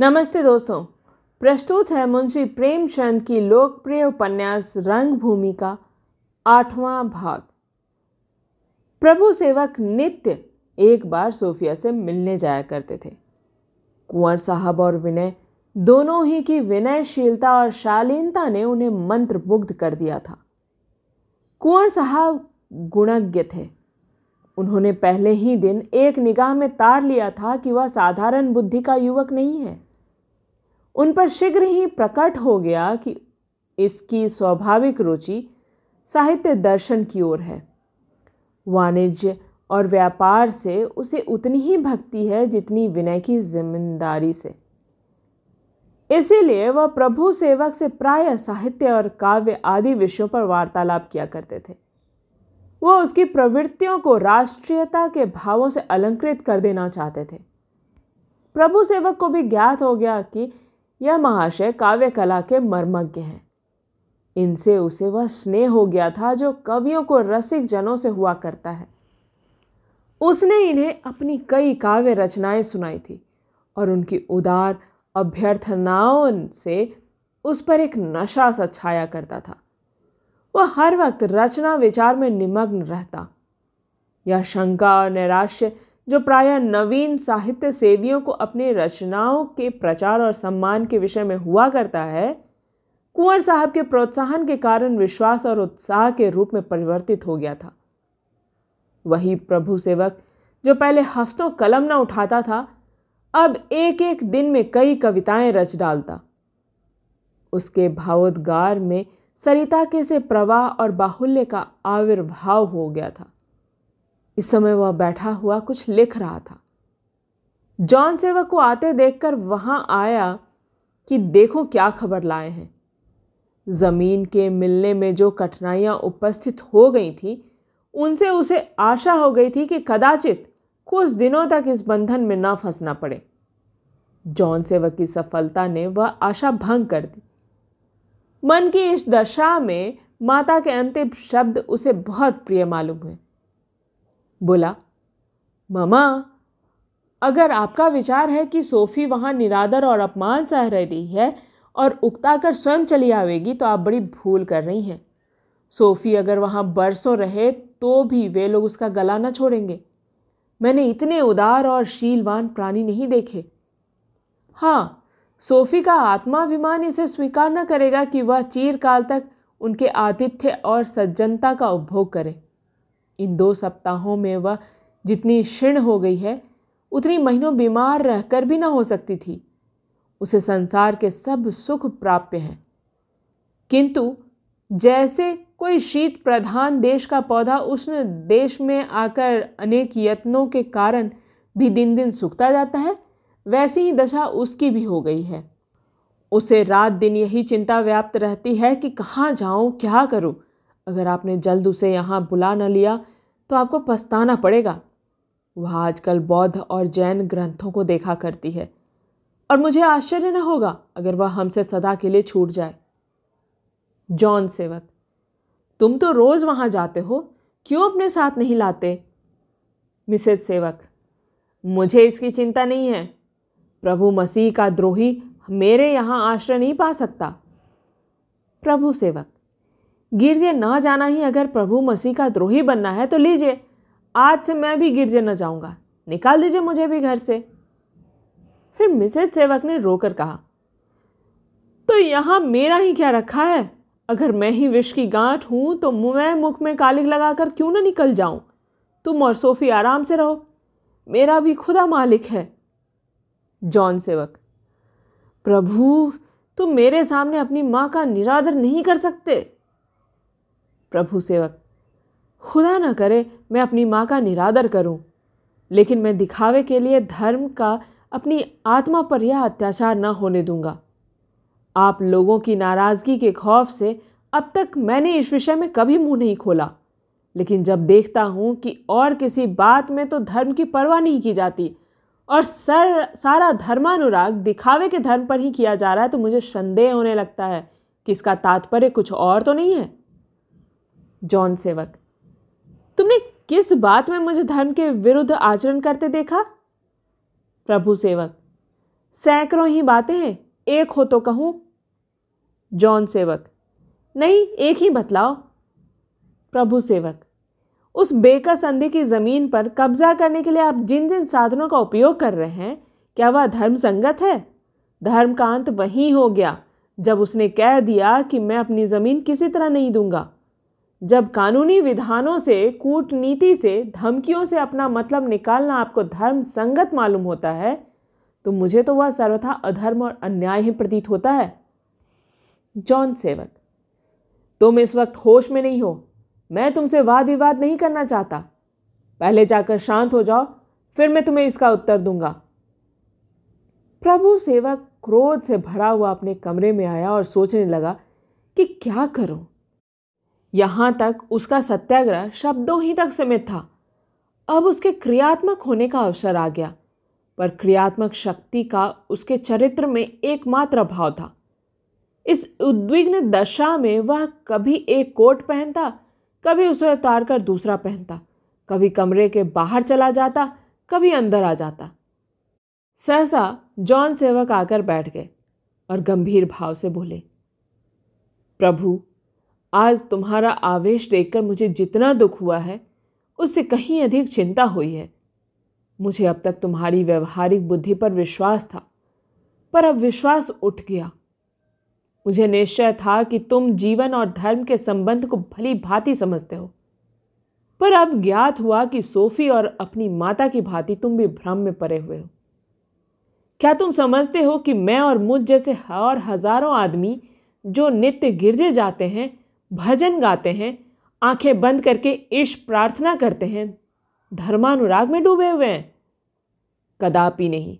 नमस्ते दोस्तों। प्रस्तुत है मुंशी प्रेमचंद की लोकप्रिय उपन्यास रंगभूमि का आठवां भाग। प्रभु सेवक नित्य एक बार सोफिया से मिलने जाया करते थे। कुंवर साहब और विनय दोनों ही की विनयशीलता और शालीनता ने उन्हें मंत्र मुग्ध कर दिया था। कुंवर साहब गुणज्ञ थे। उन्होंने पहले ही दिन एक निगाह में तार लिया था कि वह साधारण बुद्धि का युवक नहीं है। उन पर शीघ्र ही प्रकट हो गया कि इसकी स्वाभाविक रुचि साहित्य दर्शन की ओर है। वाणिज्य और व्यापार से उसे उतनी ही भक्ति है जितनी विनय की ज़िम्मेदारी से। इसीलिए वह प्रभु सेवक से प्राय साहित्य और काव्य आदि विषयों पर वार्तालाप किया करते थे। वह उसकी प्रवृत्तियों को राष्ट्रीयता के भावों से अलंकृत कर देना चाहते थे। प्रभु सेवक को भी ज्ञात हो गया कि यह महाशय काव्य कला के मर्मज्ञ हैं। इनसे उसे वह स्नेह हो गया था जो कवियों को रसिक जनों से हुआ करता है। उसने इन्हें अपनी कई काव्य रचनाएँ सुनाई थी और उनकी उदार, अभ्यर्थनाओं से उस पर एक नशा सा छाया करता था। वह हर वक्त रचना विचार में निमग्न रहता। यह शंका और नैराश्य जो प्रायः नवीन साहित्य सेवियों को अपनी रचनाओं के प्रचार और सम्मान के विषय में हुआ करता है, कुंवर साहब के प्रोत्साहन के कारण विश्वास और उत्साह के रूप में परिवर्तित हो गया था। वही प्रभु सेवक, जो पहले हफ्तों कलम न उठाता था, अब एक एक दिन में कई कविताएँ रच डालता। उसके भावोद्गार में सरिता के से प्रवाह और बाहुल्य का आविर्भाव हो गया था। इस समय वह बैठा हुआ कुछ लिख रहा था। जॉन सेवक को आते देखकर वहाँ आया कि देखो क्या खबर लाए हैं। ज़मीन के मिलने में जो कठिनाइयाँ उपस्थित हो गई थी, उनसे उसे आशा हो गई थी कि कदाचित कुछ दिनों तक इस बंधन में ना फंसना पड़े। जॉन सेवक की सफलता ने वह आशा भंग कर दी। मन की इस दशा में माता के अंतिम शब्द उसे बहुत प्रिय मालूम हुए। बोला, मामा, अगर आपका विचार है कि सोफी वहाँ निरादर और अपमान सह रही है और उकता कर स्वयं चली आवेगी तो आप बड़ी भूल कर रही हैं। सोफ़ी अगर वहाँ बरसों रहे तो भी वे लोग उसका गला न छोड़ेंगे। मैंने इतने उदार और शीलवान प्राणी नहीं देखे। हाँ सोफ़ी का आत्माभिमान इसे स्वीकार न करेगा कि वह चीरकाल तक उनके आतिथ्य और सज्जनता का उपभोग करे। इन दो सप्ताहों में वह जितनी क्षीण हो गई है, उतनी महीनों बीमार रहकर भी ना हो सकती थी। उसे संसार के सब सुख प्राप्य हैं। किंतु जैसे कोई शीत प्रधान देश का पौधा उस देश में आकर अनेक यत्नों के कारण भी दिन दिन सूखता जाता है, वैसी ही दशा उसकी भी हो गई है। उसे रात दिन यही चिंता व्याप्त रहती है कि कहाँ जाऊँ, क्या करूँ? अगर आपने जल्द उसे यहाँ बुला न लिया तो आपको पछताना पड़ेगा। वह आजकल बौद्ध और जैन ग्रंथों को देखा करती है, और मुझे आश्चर्य न होगा अगर वह हमसे सदा के लिए छूट जाए। जॉन सेवक, तुम तो रोज वहाँ जाते हो, क्यों अपने साथ नहीं लाते? मिसेज सेवक, मुझे इसकी चिंता नहीं है। प्रभु मसीह का द्रोही मेरे यहाँ आश्रय नहीं पा सकता। प्रभु सेवक गिरजे ना जाना ही अगर प्रभु मसीह का द्रोही बनना है तो लीजिए। आज से मैं भी गिरजे न जाऊँगा। निकाल दीजिए मुझे भी घर से। फिर मिसेज सेवक ने रोकर कहा तो यहाँ मेरा ही क्या रखा है? अगर मैं ही विष की गांठ हूँ तो मैं मुख में कालिक लगाकर क्यों ना निकल जाऊँ? तुम और सोफी आराम से रहो। मेरा भी खुदा मालिक है। जॉन सेवक, प्रभु, तुम मेरे सामने अपनी माँ का निरादर नहीं कर सकते। प्रभु सेवक, खुदा न करे मैं अपनी माँ का निरादर करूँ, लेकिन मैं दिखावे के लिए धर्म का अपनी आत्मा पर यह अत्याचार न होने दूँगा। आप लोगों की नाराज़गी के खौफ से अब तक मैंने इस विषय में कभी मुँह नहीं खोला, लेकिन जब देखता हूँ कि और किसी बात में तो धर्म की परवाह नहीं की जाती और सर, सारा धर्मानुराग दिखावे के धर्म पर ही किया जा रहा है तो मुझे संदेह होने लगता है कि इसका तात्पर्य कुछ और तो नहीं है। जॉन सेवक, तुमने किस बात में मुझे धर्म के विरुद्ध आचरण करते देखा? प्रभु सेवक, सैकड़ों ही बातें हैं, एक हो तो कहूँ। जॉन सेवक, नहीं, एक ही बतलाओ। प्रभु सेवक, उस बेकस अंधे की ज़मीन पर कब्जा करने के लिए आप जिन जिन साधनों का उपयोग कर रहे हैं, क्या वह धर्म संगत है? धर्म का अंत वहीं हो गया जब उसने कह दिया कि मैं अपनी ज़मीन किसी तरह नहीं दूँगा। जब कानूनी विधानों से, कूटनीति से, धमकियों से अपना मतलब निकालना आपको धर्म संगत मालूम होता है तो मुझे तो वह सर्वथा अधर्म और अन्याय ही प्रतीत होता है। जॉन सेवक, तुम इस वक्त होश में नहीं हो। मैं तुमसे वाद विवाद नहीं करना चाहता। पहले जाकर शांत हो जाओ, फिर मैं तुम्हें इसका उत्तर दूँगा। प्रभु सेवक क्रोध से भरा हुआ अपने कमरे में आया और सोचने लगा कि क्या करूँ? यहाँ तक उसका सत्याग्रह शब्दों ही तक सीमित था। अब उसके क्रियात्मक होने का अवसर आ गया, पर क्रियात्मक शक्ति का उसके चरित्र में एकमात्र भाव था। इस उद्विग्न दशा में वह कभी एक कोट पहनता, कभी उसे उतार कर दूसरा पहनता, कभी कमरे के बाहर चला जाता, कभी अंदर आ जाता। सहसा जॉन सेवक आकर बैठ गए और गंभीर भाव से बोले, प्रभु आज तुम्हारा आवेश देखकर मुझे जितना दुख हुआ है, उससे कहीं अधिक चिंता हुई है। मुझे अब तक तुम्हारी व्यवहारिक बुद्धि पर विश्वास था, पर अब विश्वास उठ गया। मुझे निश्चय था कि तुम जीवन और धर्म के संबंध को भली भांति समझते हो। पर अब ज्ञात हुआ कि सोफी और अपनी माता की भांति तुम भी भ्रम में परे हुए हो। क्या तुम समझते हो कि मैं और मुझ जैसे और हज़ारों आदमी जो नित्य गिरजे जाते हैं भजन गाते हैं, आँखें बंद करके ईश प्रार्थना करते हैं, धर्मानुराग में डूबे हुए हैं। कदापि नहीं।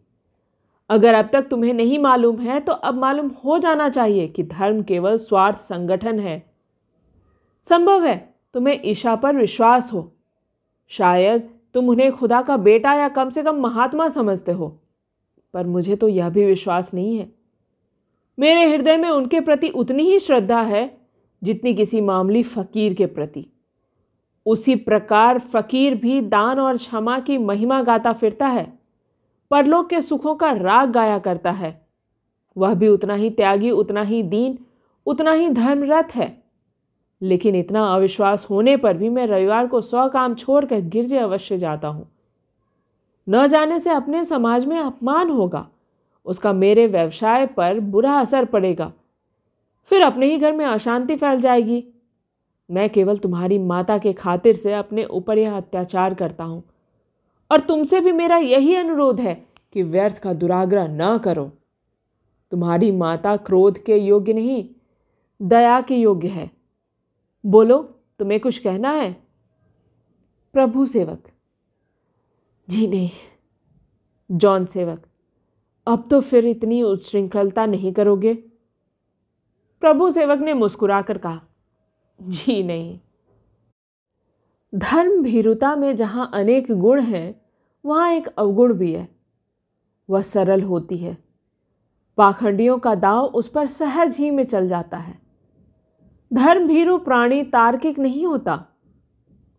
अगर अब तक तुम्हें नहीं मालूम है तो अब मालूम हो जाना चाहिए कि धर्म केवल स्वार्थ संगठन है। संभव है तुम्हें ईशा पर विश्वास हो। शायद तुम उन्हें खुदा का बेटा या कम से कम महात्मा समझते हो, पर मुझे तो यह भी विश्वास नहीं है। मेरे हृदय में उनके प्रति उतनी ही श्रद्धा है जितनी किसी मामूली फकीर के प्रति। उसी प्रकार फकीर भी दान और क्षमा की महिमा गाता फिरता है, परलोक के सुखों का राग गाया करता है। वह भी उतना ही त्यागी, उतना ही दीन, उतना ही धर्मरत है। लेकिन इतना अविश्वास होने पर भी मैं रविवार को सौ काम छोड़कर गिरजे अवश्य जाता हूँ। न जाने से अपने समाज में अपमान होगा। उसका मेरे व्यवसाय पर बुरा असर पड़ेगा। फिर अपने ही घर में अशांति फैल जाएगी। मैं केवल तुम्हारी माता के खातिर से अपने ऊपर यह अत्याचार करता हूँ। और तुमसे भी मेरा यही अनुरोध है कि व्यर्थ का दुराग्रह न करो। तुम्हारी माता क्रोध के योग्य नहीं, दया के योग्य है। बोलो, तुम्हें कुछ कहना है? प्रभु सेवक। जी नहीं। जॉन सेवक, अब तो फिर इतनी उच्छृंखलता नहीं करोगे? प्रभु सेवक ने मुस्कुराकर कहा, जी नहीं। धर्म भीरुता में जहाँ अनेक गुण हैं, वहाँ एक अवगुण भी है। वह सरल होती है। पाखंडियों का दाव उस पर सहज ही में चल जाता है। धर्म भीरु प्राणी तार्किक नहीं होता।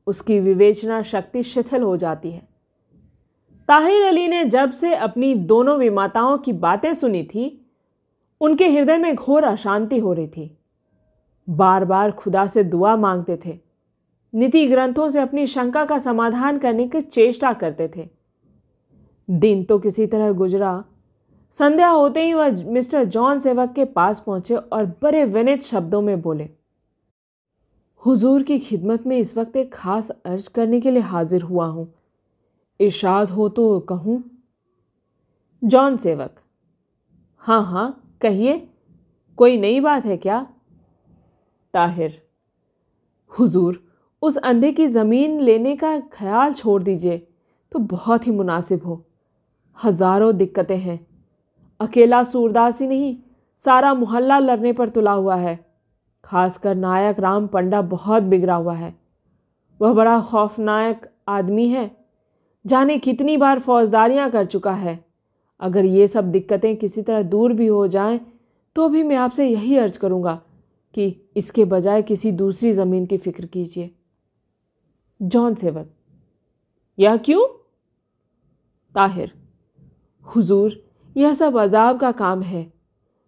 उसकी विवेचना शक्ति शिथिल हो जाती है। ताहिर अली ने जब से अपनी दोनों विमाताओं की बातें सुनी थी उनके हृदय में घोर अशांति हो रही थी। बार बार खुदा से दुआ मांगते थे। नीति ग्रंथों से अपनी शंका का समाधान करने की चेष्टा करते थे। दिन तो किसी तरह गुजरा। संध्या होते ही वह मिस्टर जॉन सेवक के पास पहुँचे और बड़े विनित शब्दों में बोले, हुजूर की खिदमत में इस वक्त एक खास अर्ज़ करने के लिए हाजिर हुआ हूँ। इर्शाद हो तो कहूँ? जॉन सेवक हाँ हाँ कहिए, कोई नई बात है क्या? ताहिर, हुजूर, उस अंधे की ज़मीन लेने का ख्याल छोड़ दीजिए तो बहुत ही मुनासिब हो। हज़ारों दिक्कतें हैं। अकेला सूरदास ही नहीं, सारा मोहल्ला लड़ने पर तुला हुआ है। खासकर नायक राम पंडा बहुत बिगड़ा हुआ है। वह बड़ा खौफनायक आदमी है। जाने कितनी बार फौजदारियाँ कर चुका है। अगर ये सब दिक्कतें किसी तरह दूर भी हो जाएँ तो भी मैं आपसे यही अर्ज़ करूँगा कि इसके बजाय किसी दूसरी ज़मीन की फ़िक्र कीजिए। जॉन सेवक यह क्यों? ताहिर। हुजूर, यह सब अजाब का काम है।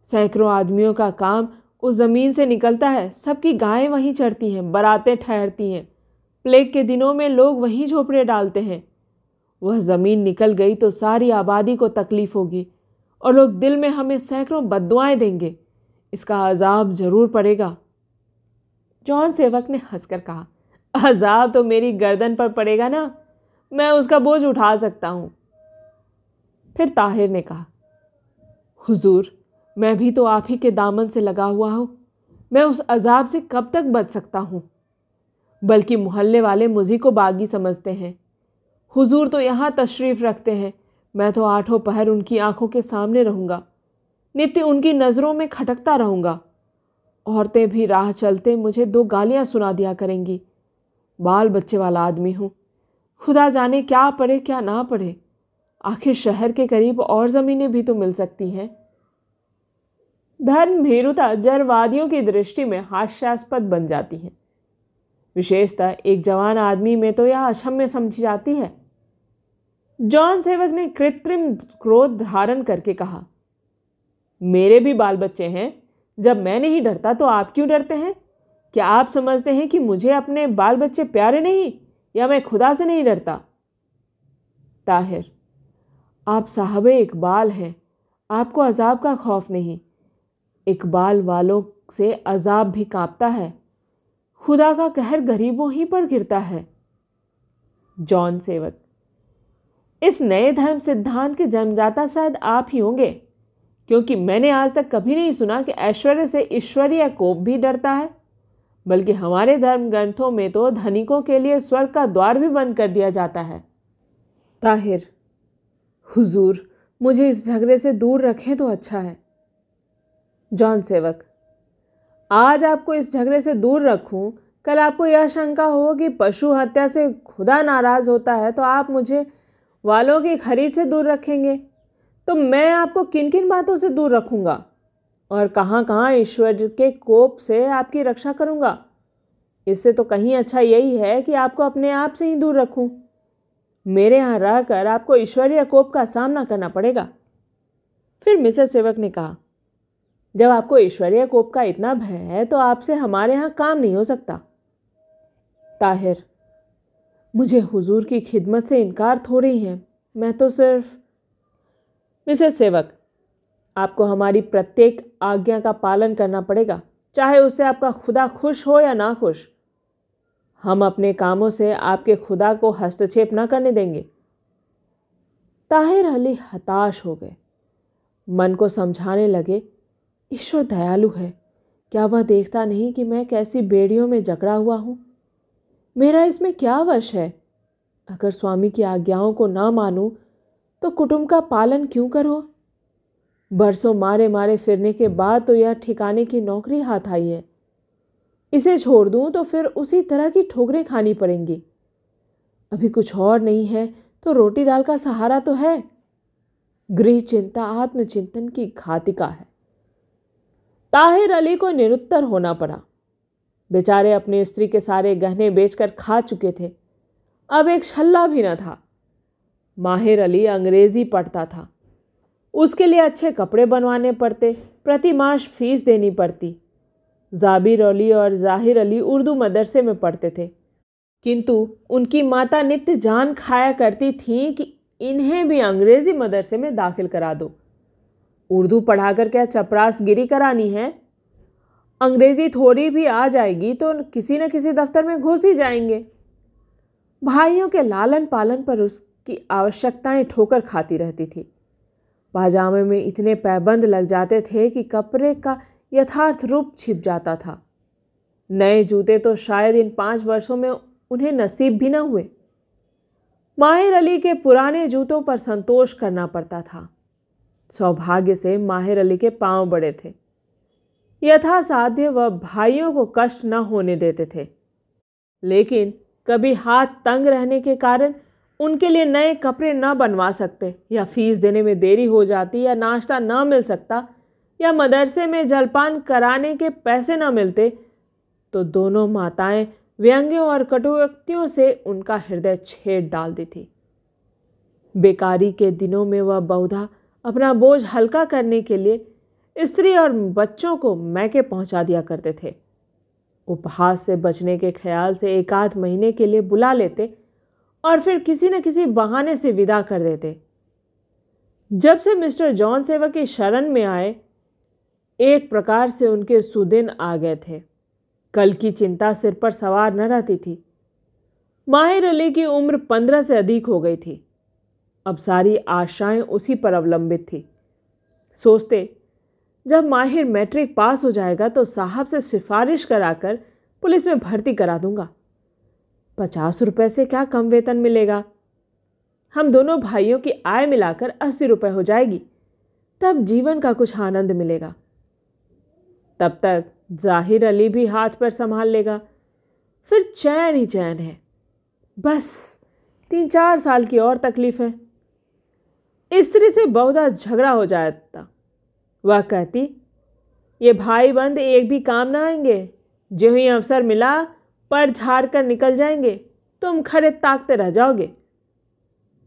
सैकड़ों आदमियों का काम उस ज़मीन से निकलता है, सबकी गायें वहीं चढ़ती हैं, बरातें ठहरती हैं। प्लेग के दिनों में लोग वहीं झोपड़े डालते हैं। वह ज़मीन निकल गई तो सारी आबादी को तकलीफ़ होगी और लोग दिल में हमें सैकड़ों बदुआएँ देंगे। इसका अजाब ज़रूर पड़ेगा। जॉन सेवक ने हंसकर कहा, अजाब तो मेरी गर्दन पर पड़ेगा ना, मैं उसका बोझ उठा सकता हूँ। फिर ताहिर ने कहा, हुजूर, मैं भी तो आप ही के दामन से लगा हुआ हूँ। मैं उस अजाब से कब तक बच सकता हूँ? बल्कि मोहल्ले वाले मुझी को बागी समझते हैं। हुजूर तो यहाँ तशरीफ़ रखते हैं। मैं तो आठों पहर उनकी आँखों के सामने रहूँगा। नित्य उनकी नज़रों में खटकता रहूँगा। औरतें भी राह चलते मुझे दो गालियाँ सुना दिया करेंगी। बाल बच्चे वाला आदमी हूँ। खुदा जाने क्या पढ़े, क्या ना पढ़े। आखिर शहर के करीब और ज़मीनें भी तो मिल सकती हैं। धर्म भीरुता जरवादियों की दृष्टि में हास्यास्पद बन जाती हैं। विशेषतः एक जवान आदमी में तो यह अक्षम्य समझी जाती है। जॉन सेवक ने कृत्रिम क्रोध धारण करके कहा, मेरे भी बाल बच्चे हैं। जब मैं नहीं डरता तो आप क्यों डरते हैं? क्या आप समझते हैं कि मुझे अपने बाल बच्चे प्यारे नहीं या मैं खुदा से नहीं डरता? ताहिर, आप साहब इकबाल हैं। आपको अजाब का खौफ नहीं। इकबाल वालों से अजाब भी कांपता है। खुदा का कहर गरीबों ही पर गिरता है। जॉन सेवक इस नए धर्म सिद्धांत के जन्मदाता शायद आप ही होंगे। क्योंकि मैंने आज तक कभी नहीं सुना कि ऐश्वर्य से ईश्वरीय कोप भी डरता है, बल्कि हमारे धर्म ग्रंथों में तो धनिकों के लिए स्वर्ग का द्वार भी बंद कर दिया जाता है। ताहिर, हुजूर, मुझे इस झगड़े से दूर रखें तो अच्छा है। जॉन सेवक, आज आपको इस झगड़े से दूर रखूँ, कल आपको यह शंका हो कि पशु हत्या से खुदा नाराज़ होता है तो आप मुझे वालों की खरीद से दूर रखेंगे। तो मैं आपको किन किन बातों से दूर रखूँगा? और कहाँ कहाँ ईश्वर के कोप से आपकी रक्षा करूँगा? इससे तो कहीं अच्छा यही है कि आपको अपने आप से ही दूर रखूँ। मेरे यहाँ रहकर आपको ईश्वरीय कोप का सामना करना पड़ेगा। फिर मिसेस सेवक ने कहा, जब आपको ईश्वरीय कोप का इतना भय है तो आपसे हमारे यहाँ काम नहीं हो सकता। ताहिर मुझे हुजूर की खिदमत से इनकार थोड़ी है। मैं तो सिर्फ़ मिसेस सेवक, आपको हमारी प्रत्येक आज्ञा का पालन करना पड़ेगा, चाहे उससे आपका खुदा खुश हो या ना खुश। हम अपने कामों से आपके खुदा को हस्तक्षेप ना करने देंगे। ताहिर अली हताश हो गए। मन को समझाने लगे, ईश्वर दयालु है। क्या वह देखता नहीं कि मैं कैसी बेड़ियों में जकड़ा हुआ हूँ? मेरा इसमें क्या वश है? अगर स्वामी की आज्ञाओं को ना मानूं तो कुटुंब का पालन क्यों करो? बरसों मारे मारे फिरने के बाद तो यह ठिकाने की नौकरी हाथ आई है। इसे छोड़ दूँ तो फिर उसी तरह की ठोकरें खानी पड़ेंगी। अभी कुछ और नहीं है तो रोटी दाल का सहारा तो है। गृह चिंता आत्मचिंतन की घातिका है। ताहिर अली को निरुत्तर होना पड़ा। बेचारे अपनी स्त्री के सारे गहने बेचकर खा चुके थे। अब एक छल्ला भी न था। माहिर अली अंग्रेज़ी पढ़ता था। उसके लिए अच्छे कपड़े बनवाने पड़ते, प्रति माश फ़ीस देनी पड़ती। जाबिर अली और ज़ाहिर अली उर्दू मदरसे में पढ़ते थे। किंतु उनकी माता नित्य जान खाया करती थी कि इन्हें भी अंग्रेज़ी मदरसे में दाखिल करा दो। उर्दू पढ़ाकर क्या चपरास गिरी करानी है? अंग्रेज़ी थोड़ी भी आ जाएगी तो किसी न किसी दफ्तर में घुस ही जाएँगे। भाइयों के लालन पालन पर उसकी आवश्यकताएँ ठोकर खाती रहती थी। पाजामे में इतने पैबंद लग जाते थे कि कपड़े का यथार्थ रूप छिप जाता था। नए जूते तो शायद इन पाँच वर्षों में उन्हें नसीब भी न हुए। माहिर अली के पुराने जूतों पर संतोष करना पड़ता था। सौभाग्य से माहिर अली के पाँव बड़े थे। यथासाध्य वह भाइयों को कष्ट न होने देते थे। लेकिन कभी हाथ तंग रहने के कारण उनके लिए नए कपड़े न बनवा सकते, या फ़ीस देने में देरी हो जाती, या नाश्ता न मिल सकता, या मदरसे में जलपान कराने के पैसे न मिलते तो दोनों माताएँ व्यंग्यों और कटुक्तियों से उनका हृदय छेद डालती थी। बेकारी के दिनों में वह बहुधा अपना बोझ हल्का करने के लिए स्त्री और बच्चों को मैके पहुँचा दिया करते थे। उपहास से बचने के ख्याल से एक आध महीने के लिए बुला लेते और फिर किसी न किसी बहाने से विदा कर देते। जब से मिस्टर जॉन सेवा की शरण में आए, एक प्रकार से उनके सुदिन आ गए थे। कल की चिंता सिर पर सवार न रहती थी। माहिर अली की उम्र पंद्रह से अधिक हो गई थी। अब सारी आशाएँ उसी पर अवलंबित थी। सोचते जब माहिर मैट्रिक पास हो जाएगा तो साहब से सिफारिश कराकर पुलिस में भर्ती करा दूँगा। पचास रुपए से क्या कम वेतन मिलेगा? हम दोनों भाइयों की आय मिलाकर अस्सी रुपए हो जाएगी। तब जीवन का कुछ आनंद मिलेगा। तब तक ज़ाहिर अली भी हाथ पर संभाल लेगा। फिर चैन ही चैन है। बस, तीन चार साल की और तकलीफ़ है। स्त्री से बहुधा झगड़ा हो जाता। वह कहती, ये भाई बंद एक भी काम ना आएँगे? जो ही अवसर मिला, पर झाड़ कर निकल जाएँगे, तुम खड़े ताकते रह जाओगे।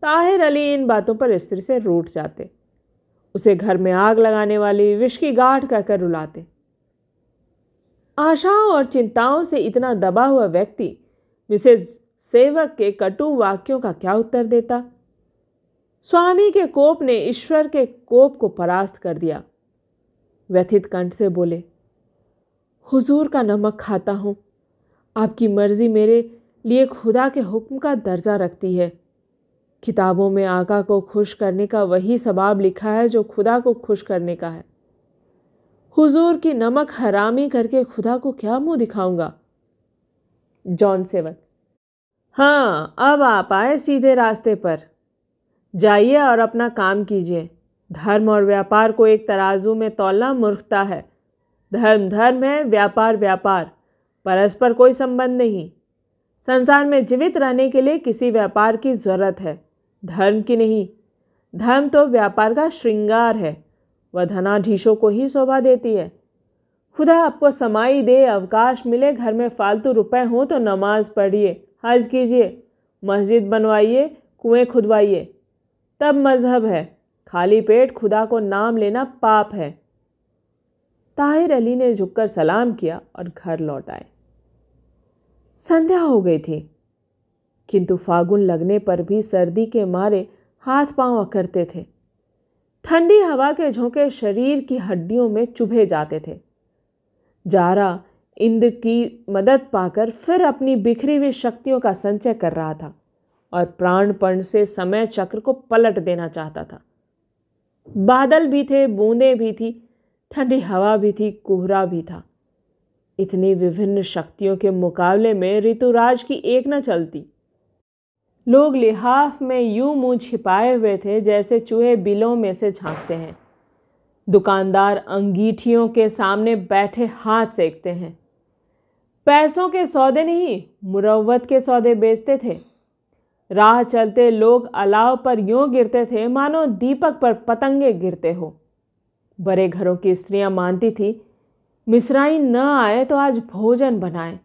ताहिर अली इन बातों पर स्त्री से रूठ जाते। उसे घर में आग लगाने वाली विष की गाठ कहकर रुलाते। आशाओं और चिंताओं से इतना दबा हुआ व्यक्ति मिसेज सेवक के कटु वाक्यों का क्या उत्तर देता? स्वामी के कोप ने ईश्वर के कोप को परास्त कर दिया। व्यथित कंठ से बोले, हुजूर का नमक खाता हूँ। आपकी मर्ज़ी मेरे लिए खुदा के हुक्म का दर्जा रखती है। किताबों में आका को खुश करने का वही सबाब लिखा है जो खुदा को खुश करने का है। हुजूर की नमक हरामी करके खुदा को क्या मुँह दिखाऊँगा? जॉन सेवक हाँ अब आप आए सीधे रास्ते पर। जाइए और अपना काम कीजिए। धर्म और व्यापार को एक तराजू में तोलना मूर्खता है। धर्म धर्म है, व्यापार व्यापार। परस्पर कोई संबंध नहीं। संसार में जीवित रहने के लिए किसी व्यापार की ज़रूरत है, धर्म की नहीं। धर्म तो व्यापार का श्रृंगार है, वह धनाधीशों को ही शोभा देती है। खुदा आपको समाई दे, अवकाश मिले, घर में फालतू रुपए हों तो नमाज़ पढ़िए, हज कीजिए, मस्जिद बनवाइए, कुएँ खुदवाइए। तब मज़हब है। खाली पेट खुदा को नाम लेना पाप है। ताहिर अली ने झुककर सलाम किया और घर लौट आए। संध्या हो गई थी, किंतु फागुन लगने पर भी सर्दी के मारे हाथ पाँव अकरते थे। ठंडी हवा के झोंके शरीर की हड्डियों में चुभे जाते थे। जारा इंद्र की मदद पाकर फिर अपनी बिखरी हुई शक्तियों का संचय कर रहा था और प्राणपण से समय चक्र को पलट देना चाहता था। बादल भी थे, बूंदें भी थी, ठंडी हवा भी थी, कोहरा भी था। इतनी विभिन्न शक्तियों के मुकाबले में ऋतुराज की एक न चलती। लोग लिहाफ में यूँ मुँह छिपाए हुए थे जैसे चूहे बिलों में से झांकते हैं। दुकानदार अंगीठियों के सामने बैठे हाथ सेकते हैं। पैसों के सौदे नहीं मुरवत के सौदे बेचते थे। राह चलते लोग अलाव पर यूँ गिरते थे, मानो दीपक पर पतंगे गिरते हो। बड़े घरों की स्त्रियाँ मानती थी, मिसराई न आए तो आज भोजन बनाए।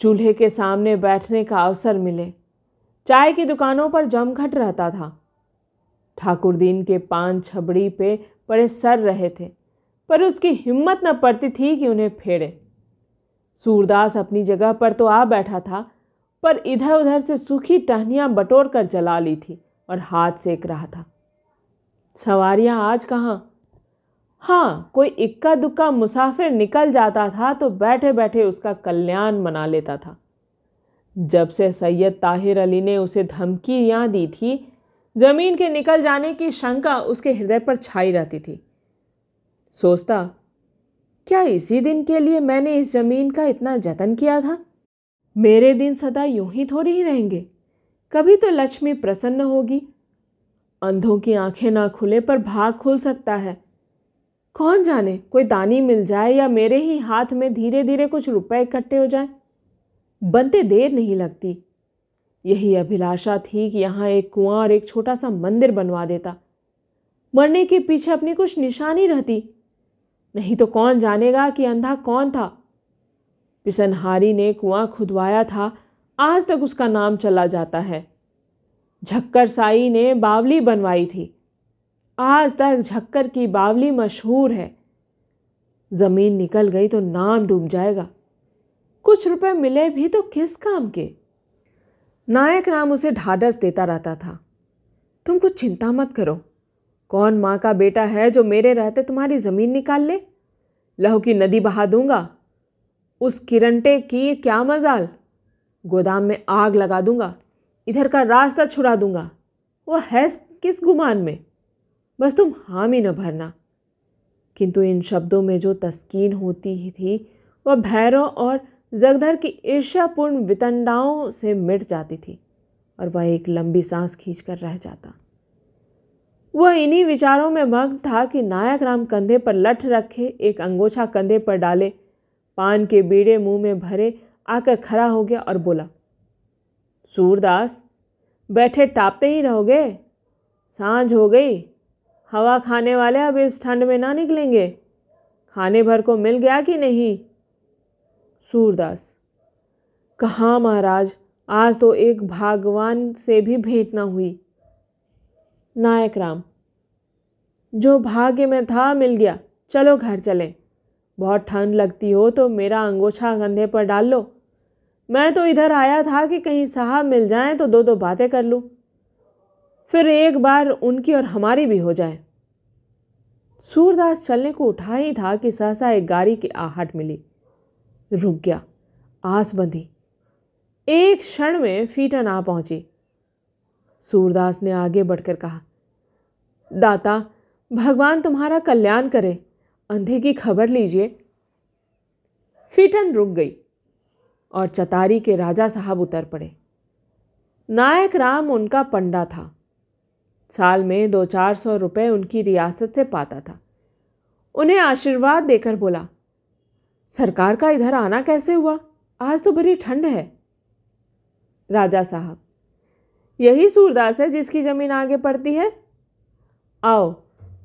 चूल्हे के सामने बैठने का अवसर मिले। चाय की दुकानों पर जमघट रहता था। ठाकुर दीन के पान छबड़ी पे पड़े सर रहे थे, पर उसकी हिम्मत न पड़ती थी कि उन्हें फेड़े। सूरदास अपनी जगह पर तो आ बैठा था पर इधर उधर से सूखी टहनियाँ बटोर कर जला ली थी और हाथ सेक रहा था। सवारियाँ आज कहाँ? हाँ कोई इक्का दुक्का मुसाफिर निकल जाता था तो बैठे बैठे उसका कल्याण मना लेता था। जब से सैयद ताहिर अली ने उसे धमकियाँ दी थी, ज़मीन के निकल जाने की शंका उसके हृदय पर छाई रहती थी। सोचता, क्या इसी दिन के लिए मैंने इस ज़मीन का इतना जतन किया था? मेरे दिन सदा यूँ ही थोड़ी ही रहेंगे। कभी तो लक्ष्मी प्रसन्न होगी। अंधों की आँखें ना खुले पर भाग खुल सकता है। कौन जाने, कोई दानी मिल जाए या मेरे ही हाथ में धीरे धीरे कुछ रुपए इकट्ठे हो जाए? बनते देर नहीं लगती। यही अभिलाषा थी कि यहाँ एक कुआँ और एक छोटा सा मंदिर बनवा देता। मरने के पीछे अपनी कुछ निशानी रहती। नहीं तो कौन जानेगा कि अंधा कौन था? पिसनहारी ने कुआँ खुदवाया था। आज तक उसका नाम चला जाता है। झक्कर साई ने बावली बनवाई थी। आज तक झक्कर की बावली मशहूर है। ज़मीन निकल गई तो नाम डूब जाएगा। कुछ रुपए मिले भी तो किस काम के? नायक राम उसे ढाढ़स देता रहता था। तुम कुछ चिंता मत करो। कौन माँ का बेटा है जो मेरे रहते तुम्हारी ज़मीन निकाल ले? लहू की नदी बहा दूँगा। उस किरंटे की क्या मजाल? गोदाम में आग लगा दूँगा, इधर का रास्ता छुड़ा दूँगा। वह है किस गुमान में? बस तुम हामी न भरना। किंतु इन शब्दों में जो तस्कीन होती ही थी, वह भैरव और जगधर की ईर्ष्यापूर्ण वितंडाओं से मिट जाती थी और वह एक लंबी सांस खींच कर रह जाता। वह इन्हीं विचारों में मग्न था कि नायक राम कंधे पर लठ रखे, एक अंगोछा कंधे पर डाले पान के बीड़े मुँह में भरे आकर खड़ा हो गया और बोला, सूरदास, बैठे टापते ही रहोगे? साँझ हो गई। हवा खाने वाले अब इस ठंड में ना निकलेंगे। खाने भर को मिल गया कि नहीं? सूरदास, कहाँ महाराज? आज तो एक भागवान से भी भेंट ना हुई। नायक राम, जो भाग्य में था मिल गया। चलो घर चलें। बहुत ठंड लगती हो तो मेरा अंगोछा कंधे पर डाल लो। मैं तो इधर आया था कि कहीं साहब मिल जाएँ तो दो दो बातें कर लूँ। फिर एक बार उनकी और हमारी भी हो जाए। सूरदास चलने को उठा ही था कि सहसा एक गाड़ी की आहट मिली। रुक गया, आस बंधी। एक क्षण में फीटन आ पहुँची। सूरदास ने आगे बढ़कर कहा, दाता, भगवान तुम्हारा कल्याण करे। अंधे की खबर लीजिए। फिटन रुक गई और चतारी के राजा साहब उतर पड़े। नायक राम उनका पंडा था। साल में दो चार सौ रुपये उनकी रियासत से पाता था। उन्हें आशीर्वाद देकर बोला, सरकार का इधर आना कैसे हुआ? आज तो बड़ी ठंड है। राजा साहब, यही सूरदास है जिसकी ज़मीन आगे पड़ती है? आओ,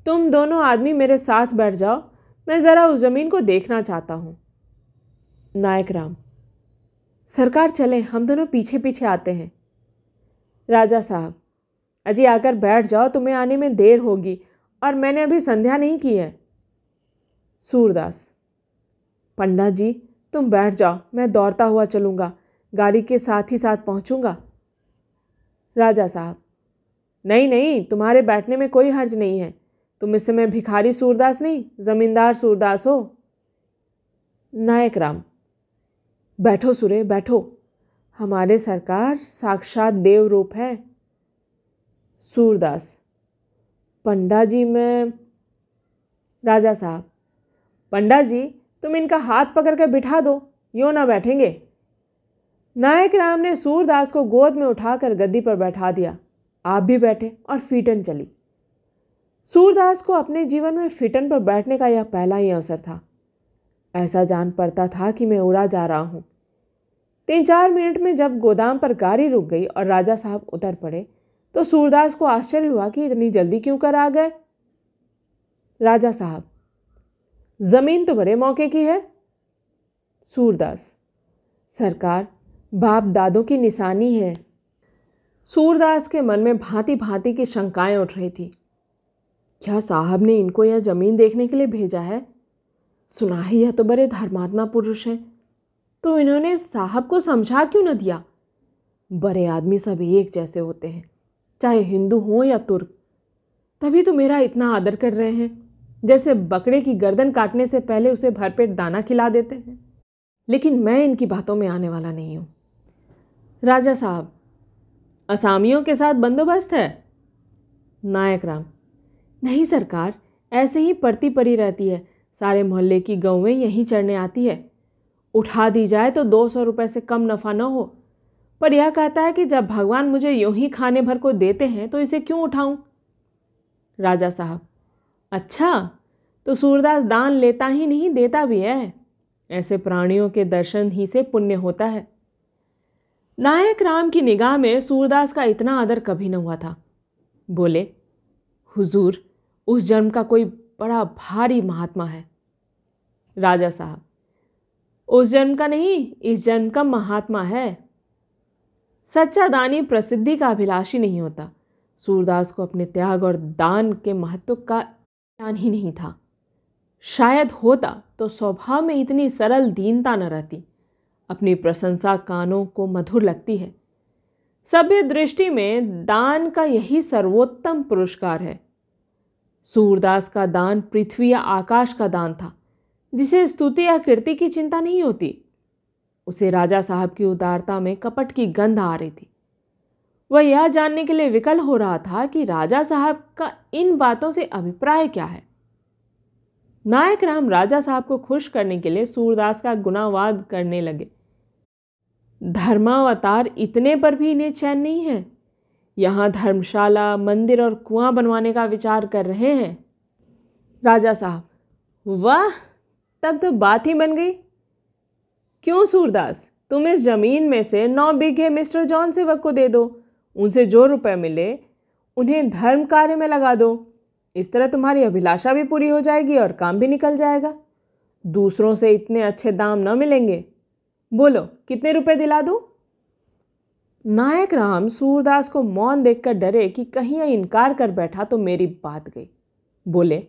तुम दोनों आदमी मेरे साथ बैठ जाओ। मैं ज़रा उस ज़मीन को देखना चाहता हूँ। नायक राम, सरकार चले, हम दोनों पीछे पीछे आते हैं। राजा साहब, अजी आकर बैठ जाओ, तुम्हें आने में देर होगी और मैंने अभी संध्या नहीं की है। सूरदास, पंडा जी, तुम बैठ जाओ, मैं दौड़ता हुआ चलूँगा, गाड़ी के साथ ही साथ पहुँचूँगा। राजा साहब, नहीं नहीं, तुम्हारे बैठने में कोई हर्ज नहीं है। तुम इस समय भिखारी सूरदास नहीं, ज़मींदार सूरदास हो? नायक राम, बैठो सुरे, बैठो। हमारे सरकार साक्षात देव रूप है। सूरदास पंडा जी में, राजा साहब पंडा जी तुम इनका हाथ पकड़ कर बिठा दो, यो ना बैठेंगे। नायक राम ने सूरदास को गोद में उठाकर गद्दी पर बैठा दिया। आप भी बैठे और फीटन चली। सूरदास को अपने जीवन में फिटन पर बैठने का यह पहला ही अवसर था। ऐसा जान पड़ता था कि मैं उड़ा जा रहा हूँ। तीन चार मिनट में जब गोदाम पर गाड़ी रुक गई और राजा साहब उतर पड़े तो सूरदास को आश्चर्य हुआ कि इतनी जल्दी क्यों कर आ गए? राजा साहब, ज़मीन तो बड़े मौके की है। सूरदास, सरकार, बाप दादों की निशानी है। सूरदास के मन में भांति भांति की शंकाएँ उठ रही थी। क्या साहब ने इनको यह ज़मीन देखने के लिए भेजा है? सुना ही यह तो बड़े धर्मात्मा पुरुष हैं। तो इन्होंने साहब को समझा क्यों न दिया? बड़े आदमी सब एक जैसे होते हैं, चाहे हिंदू हो या तुर्क। तभी तो मेरा इतना आदर कर रहे हैं, जैसे बकरे की गर्दन काटने से पहले उसे भरपेट दाना खिला देते हैं। लेकिन मैं इनकी बातों में आने वाला नहीं हूँ। राजा साहब, असामियों के साथ बंदोबस्त है? नायक राम नहीं सरकार, ऐसे ही पड़ती पड़ी रहती है। सारे मोहल्ले की गौवें यहीं चढ़ने आती है। उठा दी जाए तो दो सौ रुपये से कम नफ़ा न हो। पर यह कहता है कि जब भगवान मुझे यूँ ही खाने भर को देते हैं तो इसे क्यों उठाऊं? राजा साहब अच्छा तो सूरदास दान लेता ही नहीं, देता भी है। ऐसे प्राणियों के दर्शन ही से पुण्य होता है। नायक राम की निगाह में सूरदास का इतना आदर कभी न हुआ था। बोले, हुजूर उस जन्म का कोई बड़ा भारी महात्मा है, राजा साहब। उस जन्म का नहीं, इस जन्म का महात्मा है। सच्चा दानी प्रसिद्धि का अभिलाषी नहीं होता। सूरदास को अपने त्याग और दान के महत्व का ज्ञान ही नहीं था। शायद होता तो स्वभाव में इतनी सरल दीनता न रहती। अपनी प्रशंसा कानों को मधुर लगती है। सभ्य दृष्टि में दान का यही सर्वोत्तम पुरस्कार है। सूरदास का दान पृथ्वी या आकाश का दान था, जिसे स्तुति या कीर्ति की चिंता नहीं होती। उसे राजा साहब की उदारता में कपट की गंध आ रही थी। वह यह जानने के लिए विकल हो रहा था कि राजा साहब का इन बातों से अभिप्राय क्या है। नायक राम राजा साहब को खुश करने के लिए सूरदास का गुनावाद करने लगे। धर्मावतार इतने पर भी इन्हें चैन नहीं है। यहाँ धर्मशाला, मंदिर और कुआँ बनवाने का विचार कर रहे हैं। राजा साहब, वाह, तब तो बात ही बन गई। क्यों सूरदास, तुम इस ज़मीन में से नौ बीघे मिस्टर जॉन सेवक को दे दो। उनसे जो रुपए मिले, उन्हें धर्म कार्य में लगा दो। इस तरह तुम्हारी अभिलाषा भी पूरी हो जाएगी और काम भी निकल जाएगा। दूसरों से इतने अच्छे दाम न मिलेंगे। बोलो, कितने रुपए दिला दूँ? नायक राम सूरदास को मौन देखकर डरे कि कहीं यह इनकार कर बैठा तो मेरी बात गई। बोले,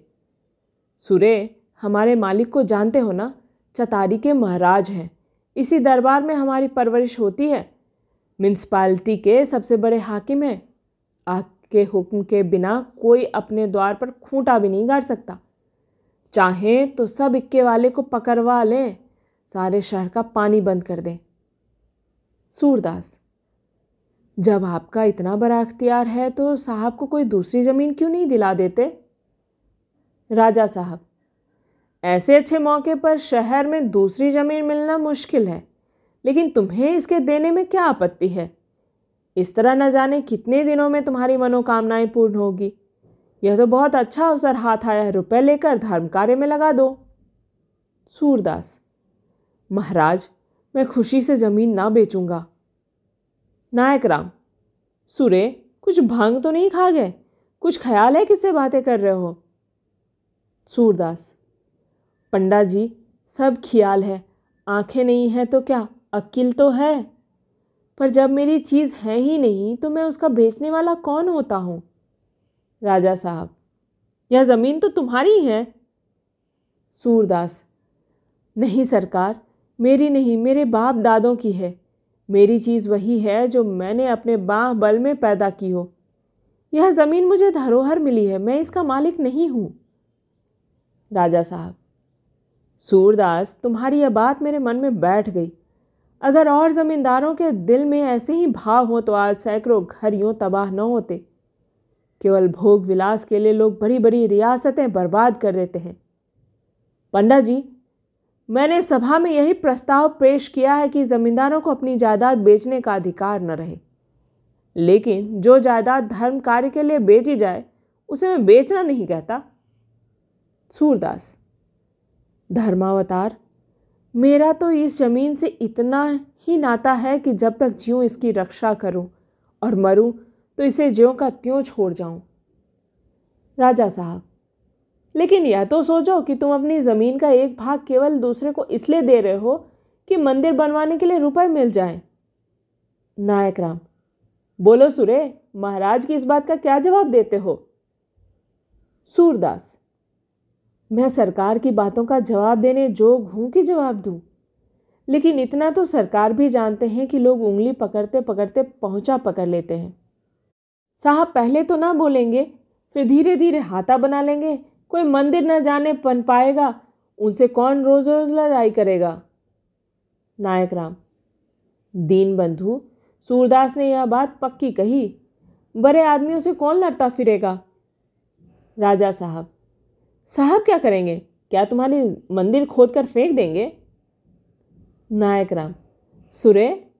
सुरे, हमारे मालिक को जानते हो ना? चतारी के महाराज हैं। इसी दरबार में हमारी परवरिश होती है। म्यूनसिपालिटी के सबसे बड़े हाकिम हैं। आपके हुक्म के बिना कोई अपने द्वार पर खूंटा भी नहीं गाड़ सकता। चाहें तो सब इक्के वाले को पकड़वा लें। सारे शहर का पानी बंद कर दें। सूरदास जब आपका इतना बड़ा अख्तियार है तो साहब को कोई दूसरी ज़मीन क्यों नहीं दिला देते? राजा साहब, ऐसे अच्छे मौके पर शहर में दूसरी ज़मीन मिलना मुश्किल है, लेकिन तुम्हें इसके देने में क्या आपत्ति है? इस तरह न जाने कितने दिनों में तुम्हारी मनोकामनाएँ पूर्ण होगी। यह तो बहुत अच्छा अवसर हाथ आया है रुपये लेकर धर्म कार्य में लगा दो। सूरदास, महाराज, मैं खुशी से ज़मीन ना बेचूँगा। नायक राम, सुरे, कुछ भाँग तो नहीं खा गए? कुछ ख्याल है किससे बातें कर रहे हो? सूरदास पंडा जी सब ख्याल है, आँखें नहीं हैं तो क्या अकिल तो है। पर जब मेरी चीज़ है ही नहीं तो मैं उसका बेचने वाला कौन होता हूँ? राजा साहब, यह ज़मीन तो तुम्हारी है। सूरदास, नहीं सरकार, मेरी नहीं, मेरे बाप दादों की है। मेरी चीज़ वही है जो मैंने अपने बाह बल में पैदा की हो। यह ज़मीन मुझे धरोहर मिली है, मैं इसका मालिक नहीं हूँ। राजा साहब, सूरदास, तुम्हारी यह बात मेरे मन में बैठ गई। अगर और ज़मींदारों के दिल में ऐसे ही भाव हो तो आज सैकड़ों घर यूँ तबाह न होते। केवल भोग विलास के लिए लोग बड़ी बड़ी रियासतें बर्बाद कर देते हैं। पंडा जी मैंने सभा में यही प्रस्ताव पेश किया है कि ज़मींदारों को अपनी जायदाद बेचने का अधिकार न रहे। लेकिन जो जायदाद धर्म कार्य के लिए बेची जाए, उसे मैं बेचना नहीं कहता। सूरदास, धर्मावतार, मेरा तो इस ज़मीन से इतना ही नाता है कि जब तक ज्यों इसकी रक्षा करूँ और मरूं तो इसे ज्यों का त्यों छोड़ जाऊँ। राजा साहब लेकिन यह तो सोचो कि तुम अपनी ज़मीन का एक भाग केवल दूसरे को इसलिए दे रहे हो कि मंदिर बनवाने के लिए रुपए मिल जाएँ। नायक राम, बोलो सुरे, महाराज की इस बात का क्या जवाब देते हो? सूरदास, मैं सरकार की बातों का जवाब देने जोग हूँ कि जवाब दूँ? लेकिन इतना तो सरकार भी जानते हैं कि लोग उंगली पकड़ते पकड़ते पहुँचा पकड़ लेते हैं। साहब, पहले तो ना बोलेंगे, फिर धीरे धीरे हाथा बना लेंगे कोई मंदिर न जाने बन पाएगा, उनसे कौन रोज रोज लड़ाई करेगा? नायक राम, दीन बंधु, सूरदास ने यह बात पक्की कही। बड़े आदमियों से कौन लड़ता फिरेगा? राजा साहब साहब क्या करेंगे? क्या तुम्हारी मंदिर खोद कर फेंक देंगे? नायक राम, सुरे,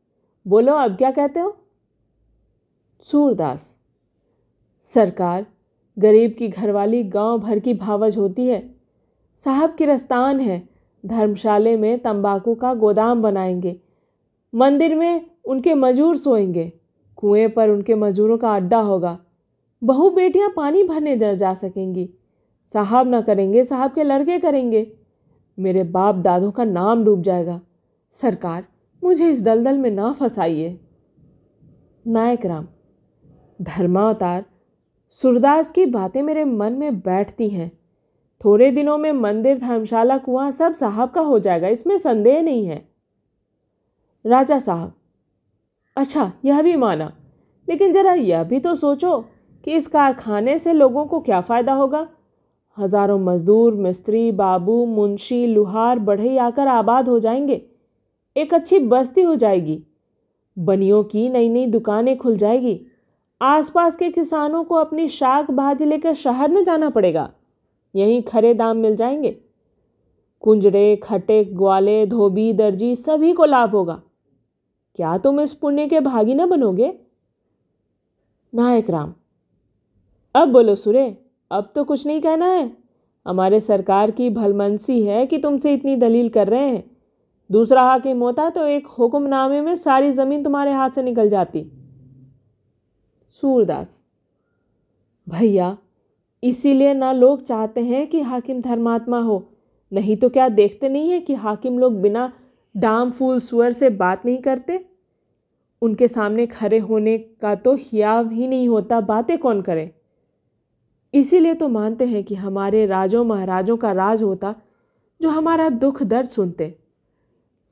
बोलो अब क्या कहते हो? सूरदास, सरकार गरीब की घरवाली गाँव भर की भावज होती है। साहब की रस्तान है। धर्मशाले में तंबाकू का गोदाम बनाएँगे। मंदिर में उनके मजूर सोएँगे। कुएँ पर उनके मजूरों का अड्डा होगा। बहु बेटियाँ पानी भरने जा सकेंगी। साहब ना करेंगे, साहब के लड़के करेंगे। मेरे बाप दादों का नाम डूब जाएगा। सरकार, मुझे इस दलदल में ना फंसाइए। नायक राम, धर्मावतार सूरदास की बातें मेरे मन में बैठती हैं। थोड़े दिनों में मंदिर, धर्मशाला, कुआँ सब साहब का हो जाएगा, इसमें संदेह नहीं है। राजा साहब अच्छा यह भी माना, लेकिन ज़रा यह भी तो सोचो कि इस कारखाने से लोगों को क्या फ़ायदा होगा? हज़ारों मज़दूर, मिस्त्री, बाबू, मुंशी, लुहार, बढ़ई आकर आबाद हो जाएँगे। एक अच्छी बस्ती हो जाएगी। बनियों की नई नई दुकानें खुल जाएगी। आसपास के किसानों को अपनी शाक भाजी लेकर शहर न जाना पड़ेगा। यहीं खरे दाम मिल जाएँगे। कुंजरे, खटे, ग्वाले, धोबी, दर्जी सभी को लाभ होगा। क्या तुम इस पुण्य के भागी न बनोगे? नायक राम, अब बोलो सुरे, अब तो कुछ नहीं कहना है। हमारे सरकार की भलमनसी है कि तुमसे इतनी दलील कर रहे हैं। दूसरा हाकिम होता तो एक हुक्मनामे में सारी ज़मीन तुम्हारे हाथ से निकल जाती। सूरदास। भैया, इसीलिए ना लोग चाहते हैं कि हाकिम धर्मात्मा हो। नहीं तो क्या देखते नहीं है कि हाकिम लोग बिना डाम, फूल, सुअर से बात नहीं करते? उनके सामने खड़े होने का तो हियाव ही नहीं होता, बातें कौन करे? इसीलिए तो मानते हैं कि हमारे राजों, महाराजों का राज होता, जो हमारा दुख दर्द सुनते।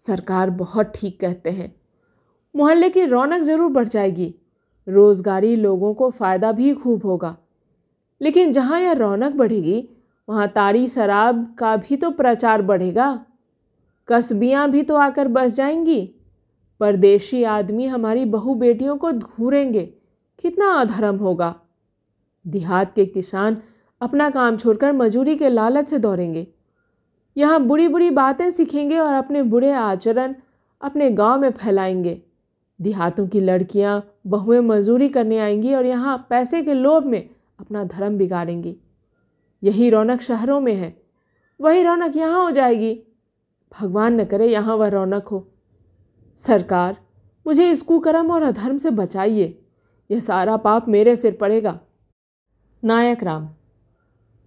सरकार बहुत ठीक कहते हैं। मोहल्ले की रौनक ज़रूर बढ़ जाएगी। रोज़गारी लोगों को फ़ायदा भी खूब होगा। लेकिन जहाँ यह रौनक बढ़ेगी, वहाँ तारी शराब का भी तो प्रचार बढ़ेगा। कस्बियाँ भी तो आकर बस जाएँगी। परदेशी आदमी हमारी बहू बेटियों को घूरेंगे कितना अधर्म होगा। देहात के किसान अपना काम छोड़कर मजूरी के लालच से दौड़ेंगे। यहाँ बुरी बुरी बातें सीखेंगे और अपने बुरे आचरण अपने गाँव में फैलाएँगे। देहातों की लड़कियाँ बहुएँ मजूरी करने आएँगी और यहाँ पैसे के लोभ में अपना धर्म बिगाड़ेंगी। यही रौनक शहरों में है। वही रौनक यहाँ हो जाएगी। भगवान न करे यहाँ वह रौनक हो। सरकार, मुझे इस कुकर्म और अधर्म से बचाइए। यह सारा पाप मेरे सिर पड़ेगा। नायक राम।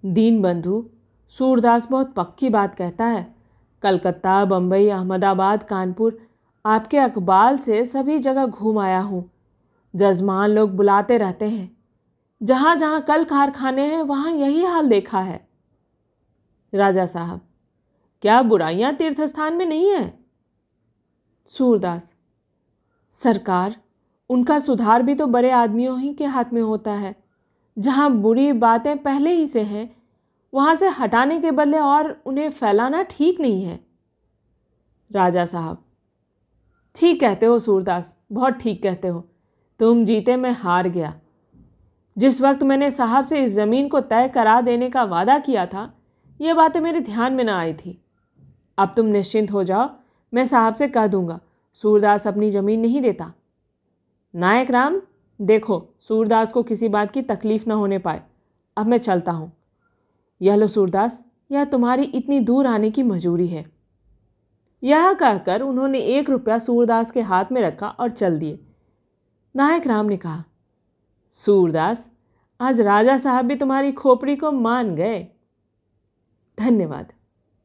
दीन बंधु, सूरदास बहुत पक्की बात कहता है। कलकत्ता बम्बई अहमदाबाद, कानपुर आपके अकबाल से सभी जगह घूम आया हूँ। जजमान लोग बुलाते रहते हैं। जहाँ जहाँ कल कारखाने हैं, वहाँ यही हाल देखा है। राजा साहब, क्या बुराइयाँ तीर्थ स्थान में नहीं है? सूरदास, सरकार, उनका सुधार भी तो बड़े आदमियों ही के हाथ में होता है। जहाँ बुरी बातें पहले ही से हैं, वहाँ से हटाने के बदले और उन्हें फैलाना ठीक नहीं है। राजा साहब ठीक कहते हो सूरदास, बहुत ठीक कहते हो। तुम जीते, मैं हार गया। जिस वक्त मैंने साहब से इस ज़मीन को तय करा देने का वादा किया था, ये बातें मेरे ध्यान में ना आई थी। अब तुम निश्चिंत हो जाओ, मैं साहब से कह दूँगा, सूरदास अपनी ज़मीन नहीं देता। नायक राम, देखो, सूरदास को किसी बात की तकलीफ़ ना होने पाए। अब मैं चलता हूँ। यह लो सूरदास, यह तुम्हारी इतनी दूर आने की मजूरी है। यह कहकर उन्होंने एक रुपया सूरदास के हाथ में रखा और चल दिए। नायक राम ने कहा, सूरदास, आज राजा साहब भी तुम्हारी खोपड़ी को मान गए। धन्यवाद।